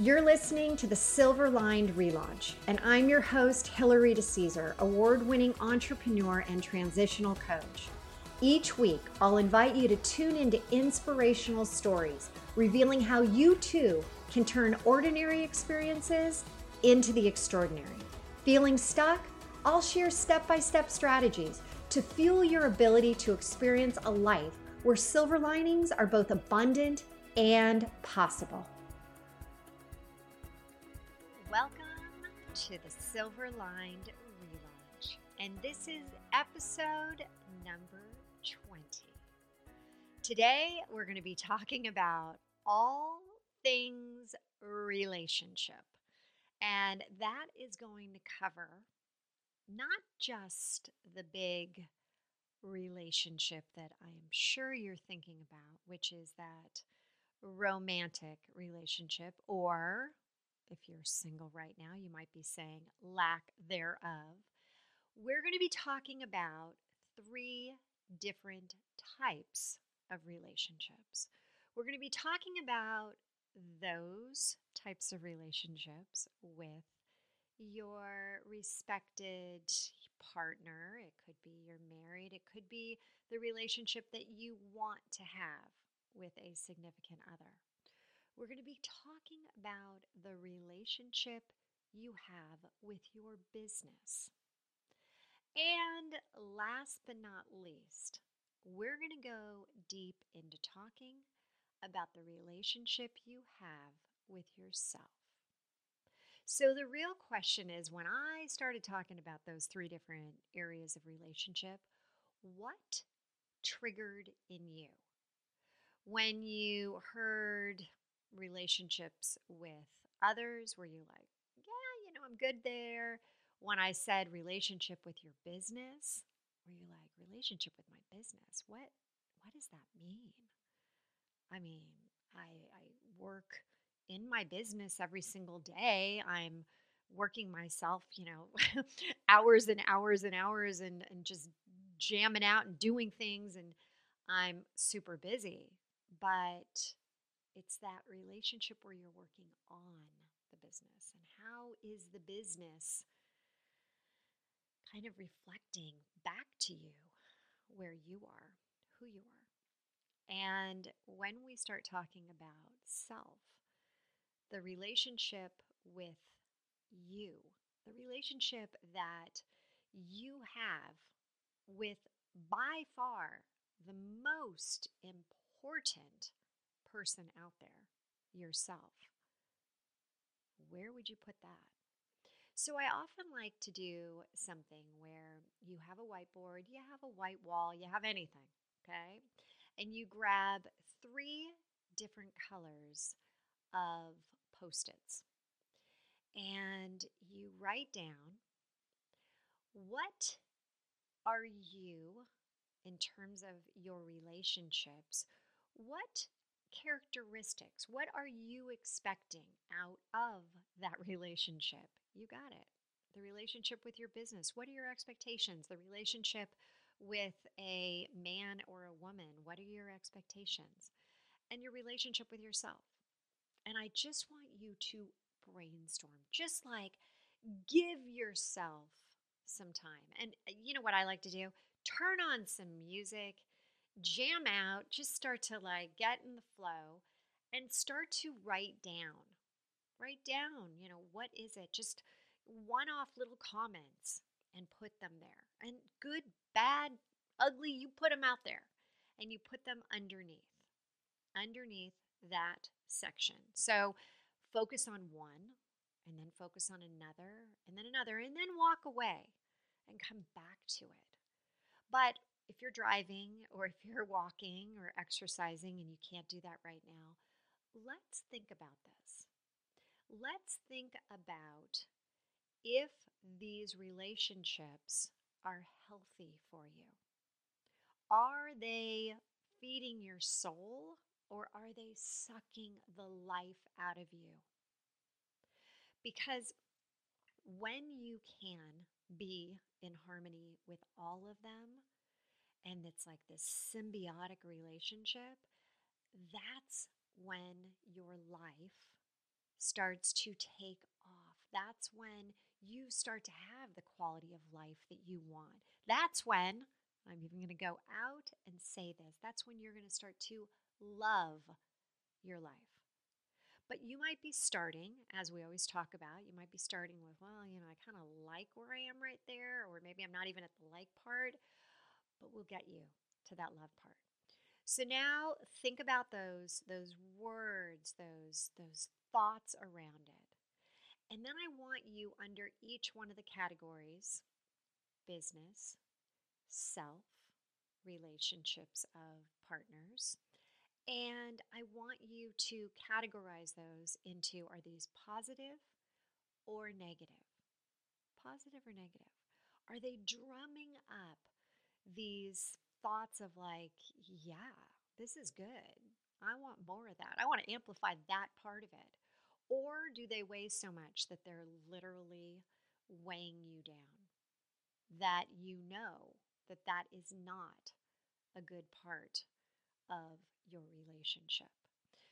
You're listening to the Silver Lined Relaunch, and I'm your host, Hilary DeCesare, award winning entrepreneur and transitional coach. Each week, I'll invite you to tune into inspirational stories, revealing how you too can turn ordinary experiences into the extraordinary. Feeling stuck? I'll share step by step strategies to fuel your ability to experience a life where silver linings are both abundant and possible. Welcome to the Silver Lined Relaunch, and this is episode number 20. Today, we're going to be talking about all things relationship, and that is going to cover not just the big relationship that I am sure you're thinking about, which is that romantic relationship, or if you're single right now, you might be saying lack thereof. We're going to be talking about three different types of relationships. We're going to be talking about those types of relationships with your respected partner. It could be you're married. It could be the relationship that you want to have with a significant other. We're going to be talking about the relationship you have with your business. And last but not least, we're going to go deep into talking about the relationship you have with yourself. So, the real question is when I started talking about those three different areas of relationship, what triggered in you? When you heard relationships with others, were you like, yeah, you know, I'm good there? When I said relationship with your business, were you like, relationship with my business? What what does that mean? I mean, I, I work in my business every single day. I'm working myself, you know, hours and hours and hours and, and just jamming out and doing things. And I'm super busy. But it's that relationship where you're working on the business. And how is the business kind of reflecting back to you where you are, who you are? And when we start talking about self, the relationship with you, the relationship that you have with by far the most important person out there, yourself. Where would you put that? So, I often like to do something where you have a whiteboard, you have a white wall, you have anything, okay? And you grab three different colors of post its. And you write down what are you, in terms of your relationships, what characteristics, what are you expecting out of that relationship? You got it. The relationship with your business, what are your expectations? The relationship with a man or a woman, what are your expectations? And your relationship with yourself. And I just want you to brainstorm, just like give yourself some time. And uh, you know what I like to do? Turn on some music, jam out, just start to like get in the flow and start to write down. Write down, you know, what is it? Just one off little comments and put them there. And good, bad, ugly, you put them out there and you put them underneath. Underneath that section. So focus on one and then focus on another and then another and then walk away and come back to it. But if you're driving or if you're walking or exercising and you can't do that right now, let's think about this. Let's think about if these relationships are healthy for you. Are they feeding your soul or are they sucking the life out of you? Because when you can be in harmony with all of them, and it's like this symbiotic relationship, that's when your life starts to take off. That's when you start to have the quality of life that you want. That's when, I'm even going to go out and say this, that's when you're going to start to love your life. But you might be starting, as we always talk about, you might be starting with, well, you know, I kind of like where I am right there, or maybe I'm not even at the like part, but we'll get you to that love part. So now think about those those words, those those thoughts around it. And then I want you under each one of the categories business, self, relationships of partners, and I want you to categorize those into are these positive or negative? Positive or negative? Are they drumming up these thoughts of like, yeah, this is good. I want more of that. I want to amplify that part of it. Or do they weigh so much that they're literally weighing you down? That you know that that is not a good part of your relationship.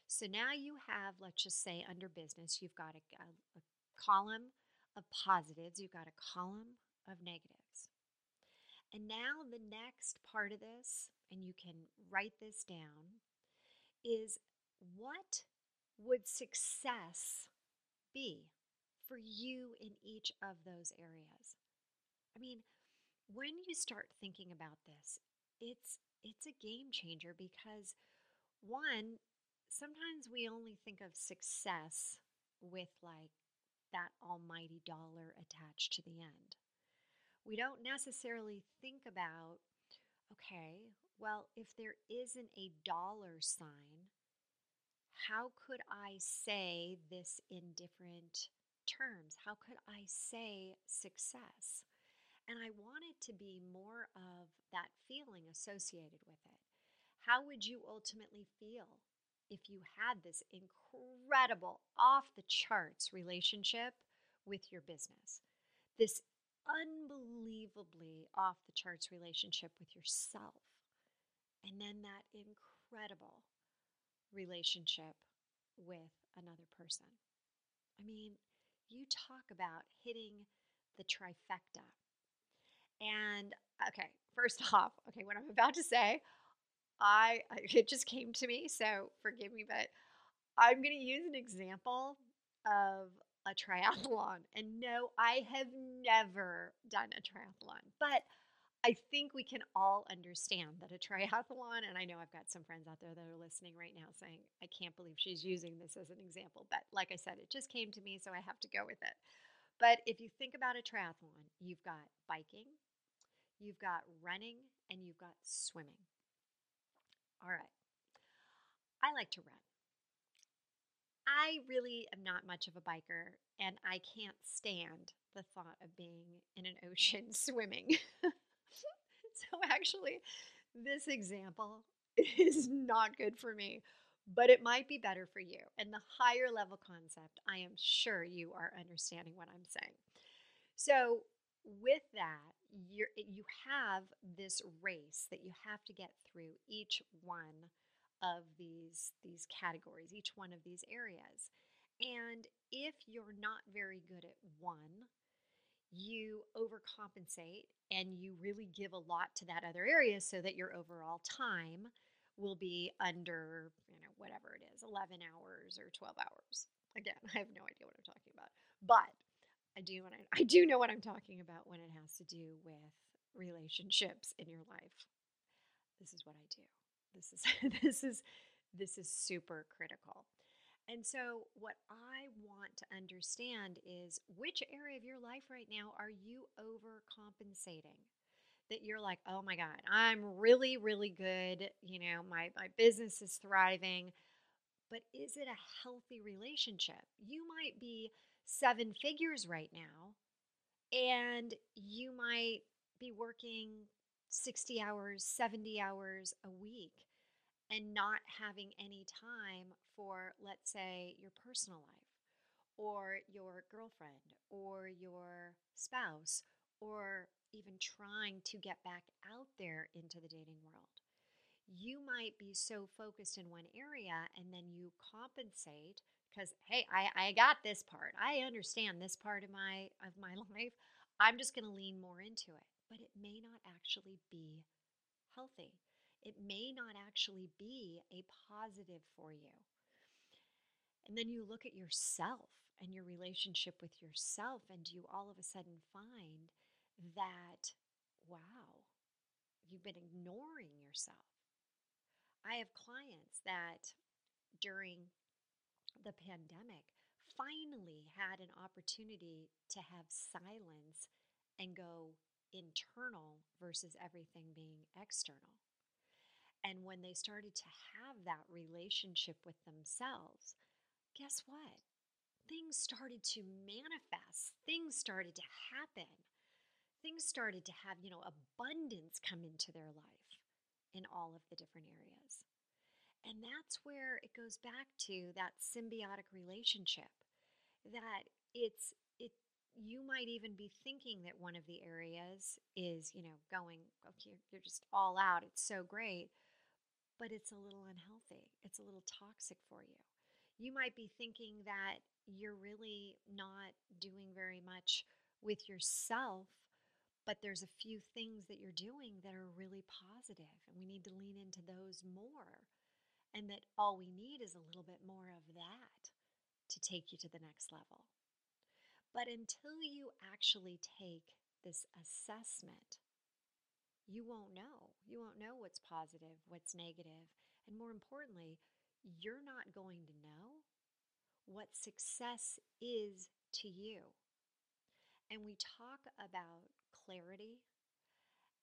So now you have, let's just say, under business, you've got a, a, a column of positives, you've got a column of negatives. And now the next part of this, and you can write this down, is what would success be for you in each of those areas? I mean, when you start thinking about this, it's it's a game changer because one, sometimes we only think of success with like that almighty dollar attached to the end. We don't necessarily think about, okay, well, if there isn't a dollar sign, how could I say this in different terms? How could I say success? And I want it to be more of that feeling associated with it. How would you ultimately feel if you had this incredible, off the charts relationship with your business? This unbelievably off the charts relationship with yourself. And then that incredible relationship with another person. I mean, you talk about hitting the trifecta. And okay, first off, okay, what I'm about to say, I it just came to me, so forgive me, but I'm going to use an example of a triathlon. And no, I have never done a triathlon, but I think we can all understand that a triathlon, and I know I've got some friends out there that are listening right now saying, I can't believe she's using this as an example. But like I said, it just came to me, so I have to go with it. But if you think about a triathlon, you've got biking, you've got running, and you've got swimming. All right. I like to run. I really am not much of a biker, and I can't stand the thought of being in an ocean swimming. so, actually, this example is not good for me, but it might be better for you. And the higher level concept, I am sure you are understanding what I'm saying. So, with that, you you have this race that you have to get through each one of these these categories, each one of these areas. And if you're not very good at one, you overcompensate and you really give a lot to that other area so that your overall time will be under, you know, whatever it is, 11 hours or 12 hours. Again, I have no idea what I'm talking about. But I do what I, I do know what I'm talking about when it has to do with relationships in your life. This is what I do. This is this is this is super critical. And so what I want to understand is which area of your life right now are you overcompensating? That you're like, "Oh my god, I'm really really good, you know, my my business is thriving." But is it a healthy relationship? You might be seven figures right now, and you might be working 60 hours, 70 hours a week and not having any time for, let's say, your personal life or your girlfriend or your spouse or even trying to get back out there into the dating world. you might be so focused in one area and then you compensate because hey I, I got this part. I understand this part of my of my life. I'm just going to lean more into it but it may not actually be healthy. It may not actually be a positive for you. And then you look at yourself and your relationship with yourself and you all of a sudden find that wow you've been ignoring yourself. I have clients that during the pandemic finally had an opportunity to have silence and go internal versus everything being external. And when they started to have that relationship with themselves, guess what? Things started to manifest, things started to happen, things started to have, you know, abundance come into their life in all of the different areas. And that's where it goes back to that symbiotic relationship that it's it you might even be thinking that one of the areas is, you know, going okay, you're just all out. It's so great, but it's a little unhealthy. It's a little toxic for you. You might be thinking that you're really not doing very much with yourself but there's a few things that you're doing that are really positive and we need to lean into those more and that all we need is a little bit more of that to take you to the next level but until you actually take this assessment you won't know. You won't know what's positive what's negative and more importantly you're not going to know what success is to you. And we talk about clarity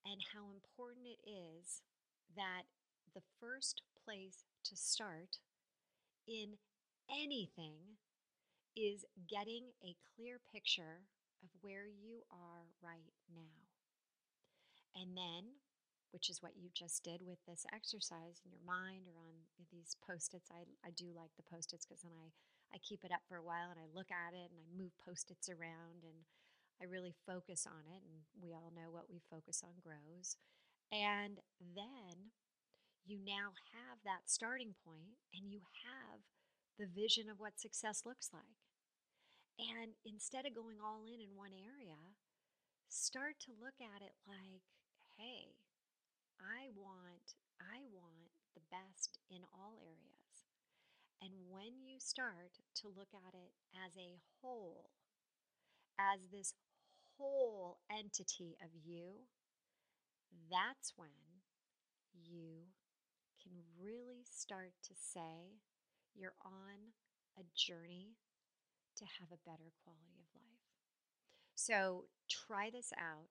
and how important it is that the first place to start in anything is getting a clear picture of where you are right now. And then, which is what you just did with this exercise in your mind or on these post its, I, I do like the post its because then I, I keep it up for a while and I look at it and I move post its around and I really focus on it, and we all know what we focus on grows. And then you now have that starting point and you have the vision of what success looks like. And instead of going all in in one area, start to look at it like, hey, I want I want the best in all areas. And when you start to look at it as a whole, as this whole entity of you, that's when you can really start to say you're on a journey to have a better quality of life. So try this out.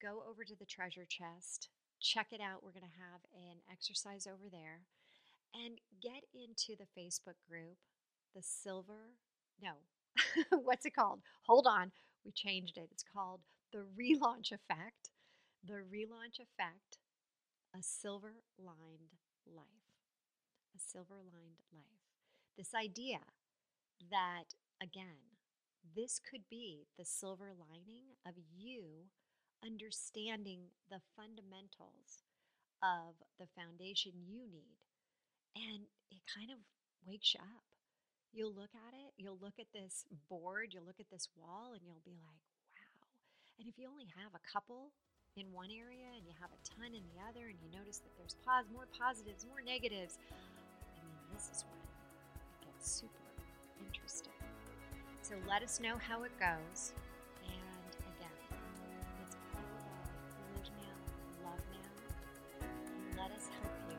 Go over to the treasure chest, check it out. We're going to have an exercise over there. And get into the Facebook group, the silver, no, what's it called? Hold on. We changed it. It's called the relaunch effect. The relaunch effect, a silver lined life. A silver lined life. This idea that, again, this could be the silver lining of you understanding the fundamentals of the foundation you need. And it kind of wakes you up you'll look at it, you'll look at this board, you'll look at this wall, and you'll be like, wow. And if you only have a couple in one area and you have a ton in the other, and you notice that there's pos- more positives, more negatives, So let us know how it goes. And again, it's all about now, love now, let us help you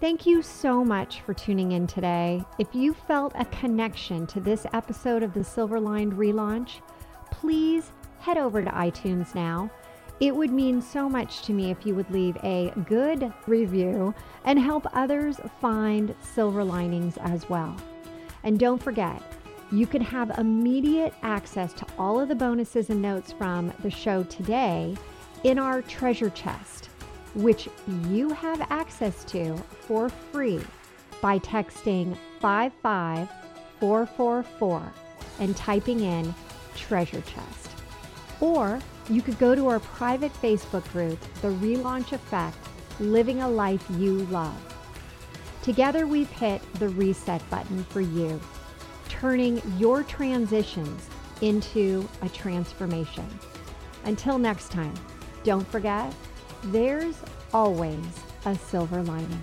Thank you so much for tuning in today. If you felt a connection to this episode of the Silver Lined Relaunch, please head over to iTunes now. It would mean so much to me if you would leave a good review and help others find silver linings as well. And don't forget, you can have immediate access to all of the bonuses and notes from the show today in our treasure chest which you have access to for free by texting 55444 and typing in treasure chest. Or you could go to our private Facebook group, The Relaunch Effect Living a Life You Love. Together, we've hit the reset button for you, turning your transitions into a transformation. Until next time, don't forget, there's always a silver lining.